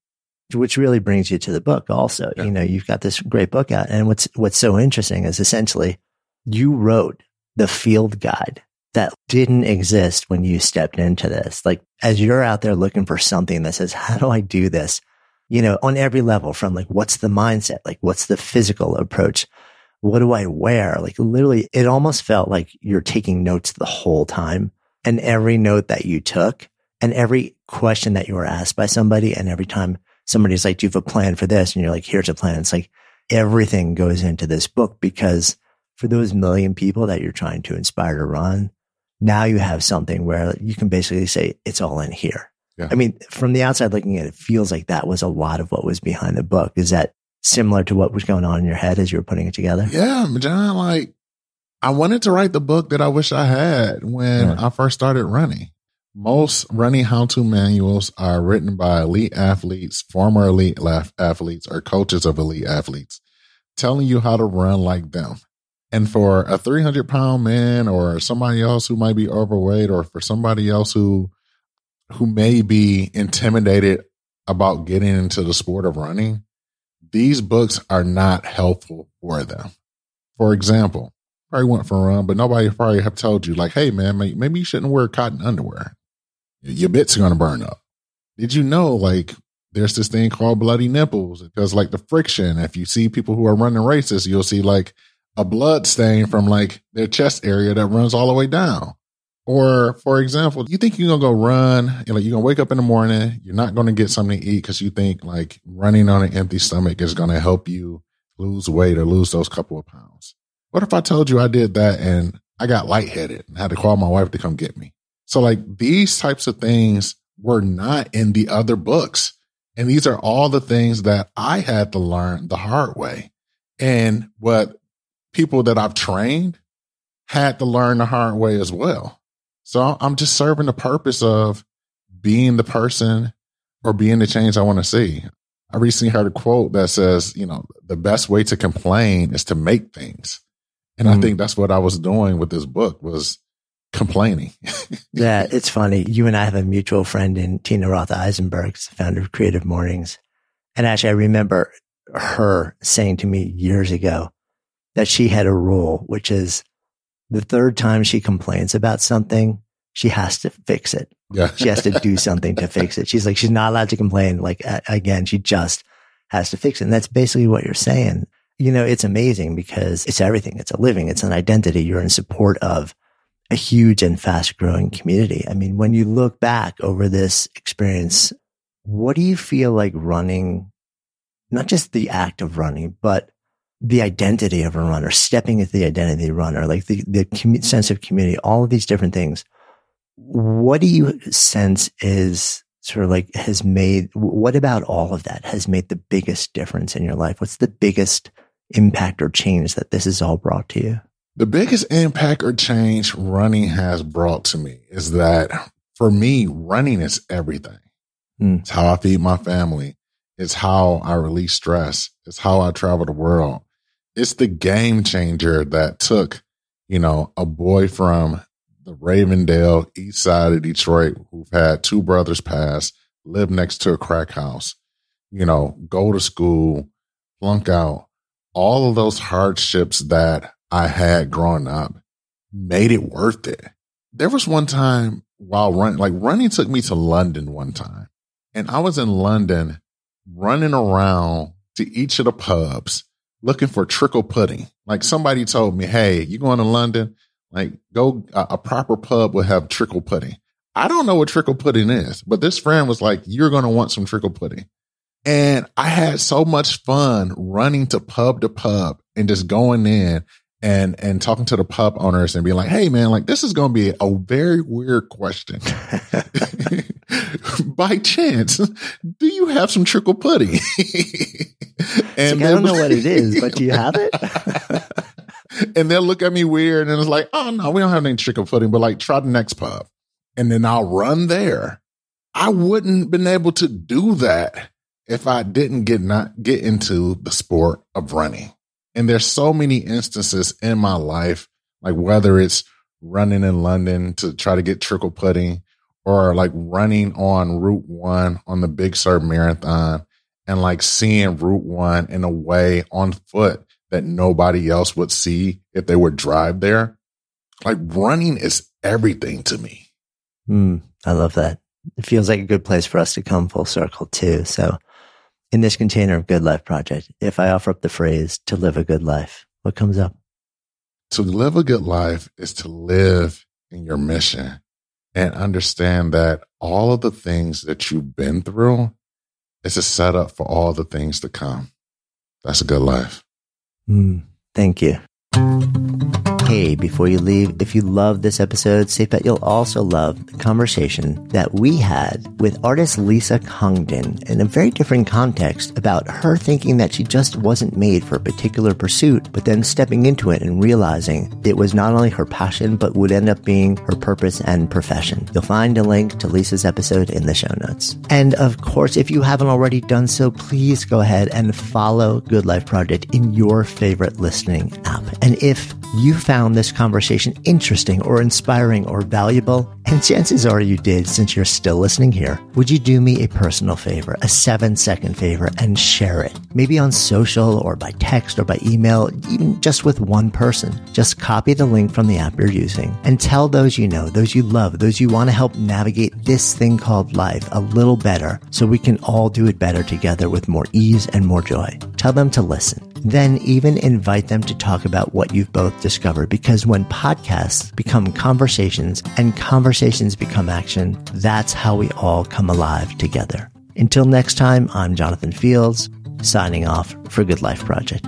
Which really brings you to the book also. Yeah. You know, you've got this great book out. And what's, what's so interesting is essentially you wrote the field guide that didn't exist when you stepped into this. Like as you're out there looking for something that says, how do I do this? You know, on every level from like, what's the mindset? Like, what's the physical approach? What do I wear? Like literally, it almost felt like you're taking notes the whole time and every note that you took and every question that you were asked by somebody and every time somebody's like, do you have a plan for this? And you're like, here's a plan. It's like everything goes into this book because for those million people that you're trying to inspire to run, now you have something where you can basically say it's all in here. Yeah. I mean, from the outside looking at it, it feels like that was a lot of what was behind the book. Is that similar to what was going on in your head as you were putting it together? Yeah, John, like I wanted to write the book that I wish I had when I first started running. Most running how to manuals are written by elite athletes, former elite athletes, or coaches of elite athletes, telling you how to run like them. And for a 300 pound man or somebody else who might be overweight or for somebody else who, who may be intimidated about getting into the sport of running, these books are not helpful for them. For example, probably went for a run, but nobody probably have told you like, Hey man, maybe you shouldn't wear cotton underwear. Your bits are going to burn up. Did you know like there's this thing called bloody nipples because like the friction, if you see people who are running races, you'll see like a blood stain from like their chest area that runs all the way down. Or for example, you think you're gonna go run, you're like you're gonna wake up in the morning, you're not gonna get something to eat because you think like running on an empty stomach is gonna help you lose weight or lose those couple of pounds. What if I told you I did that and I got lightheaded and had to call my wife to come get me? So like these types of things were not in the other books. And these are all the things that I had to learn the hard way. And what people that I've trained had to learn the hard way as well. So I'm just serving the purpose of being the person or being the change I want to see. I recently heard a quote that says, you know, the best way to complain is to make things. And mm. I think that's what I was doing with this book was complaining. <laughs> yeah, it's funny. You and I have a mutual friend in Tina Roth Eisenberg, founder of Creative Mornings. And actually, I remember her saying to me years ago that she had a rule, which is the third time she complains about something, she has to fix it. Yeah. she has to do <laughs> something to fix it. She's like, she's not allowed to complain. Like, again, she just has to fix it. And that's basically what you're saying you know, it's amazing because it's everything. It's a living. It's an identity. You're in support of a huge and fast growing community. I mean, when you look back over this experience, what do you feel like running, not just the act of running, but the identity of a runner, stepping into the identity of the runner, like the, the commu- sense of community, all of these different things. What do you sense is sort of like has made, what about all of that has made the biggest difference in your life? What's the biggest impact or change that this has all brought to you? The biggest impact or change running has brought to me is that for me, running is everything. Mm. It's how I feed my family. It's how I release stress. It's how I travel the world. It's the game changer that took, you know, a boy from the Ravendale east side of Detroit who've had two brothers pass, live next to a crack house, you know, go to school, flunk out, all of those hardships that I had growing up made it worth it. There was one time while running, like running took me to London one time and I was in London running around to each of the pubs looking for trickle pudding. Like somebody told me, Hey, you going to London? Like go, a, a proper pub will have trickle pudding. I don't know what trickle pudding is, but this friend was like, you're going to want some trickle pudding. And I had so much fun running to pub to pub and just going in and and talking to the pub owners and being like, "Hey, man, like this is going to be a very weird question. <laughs> By chance, do you have some trickle pudding?" and like, I don't know what it is, but do you have it? <laughs> and they'll look at me weird, and it's like, "Oh no, we don't have any trickle pudding, but like try the next pub." And then I'll run there. I wouldn't been able to do that if I didn't get not get into the sport of running. And there's so many instances in my life, like whether it's running in London to try to get treacle pudding or like running on Route One on the Big Sur Marathon and like seeing Route One in a way on foot that nobody else would see if they would drive there. Like running is everything to me. Mm, I love that. It feels like a good place for us to come full circle too. So in this container of Good Life Project, if I offer up the phrase to live a good life, what comes up? To live a good life is to live in your mission and understand that all of the things that you've been through is a setup for all the things to come. That's a good life. Mm, thank you. Hey, before you leave, if you love this episode, safe bet you'll also love the conversation that we had with artist Lisa Congdon in a very different context about her thinking that she just wasn't made for a particular pursuit, but then stepping into it and realizing it was not only her passion, but would end up being her purpose and profession. You'll find a link to Lisa's episode in the show notes. And of course, if you haven't already done so, please go ahead and follow Good Life Project in your favorite listening app. And if you found this conversation interesting or inspiring or valuable, and chances are you did since you're still listening here, would you do me a personal favor, a seven second favor, and share it? Maybe on social or by text or by email, even just with one person. Just copy the link from the app you're using and tell those you know, those you love, those you want to help navigate this thing called life a little better so we can all do it better together with more ease and more joy. Tell them to listen. Then even invite them to talk about what you've both discovered. Because when podcasts become conversations and conversations become action, that's how we all come alive together. Until next time, I'm Jonathan Fields, signing off for Good Life Project.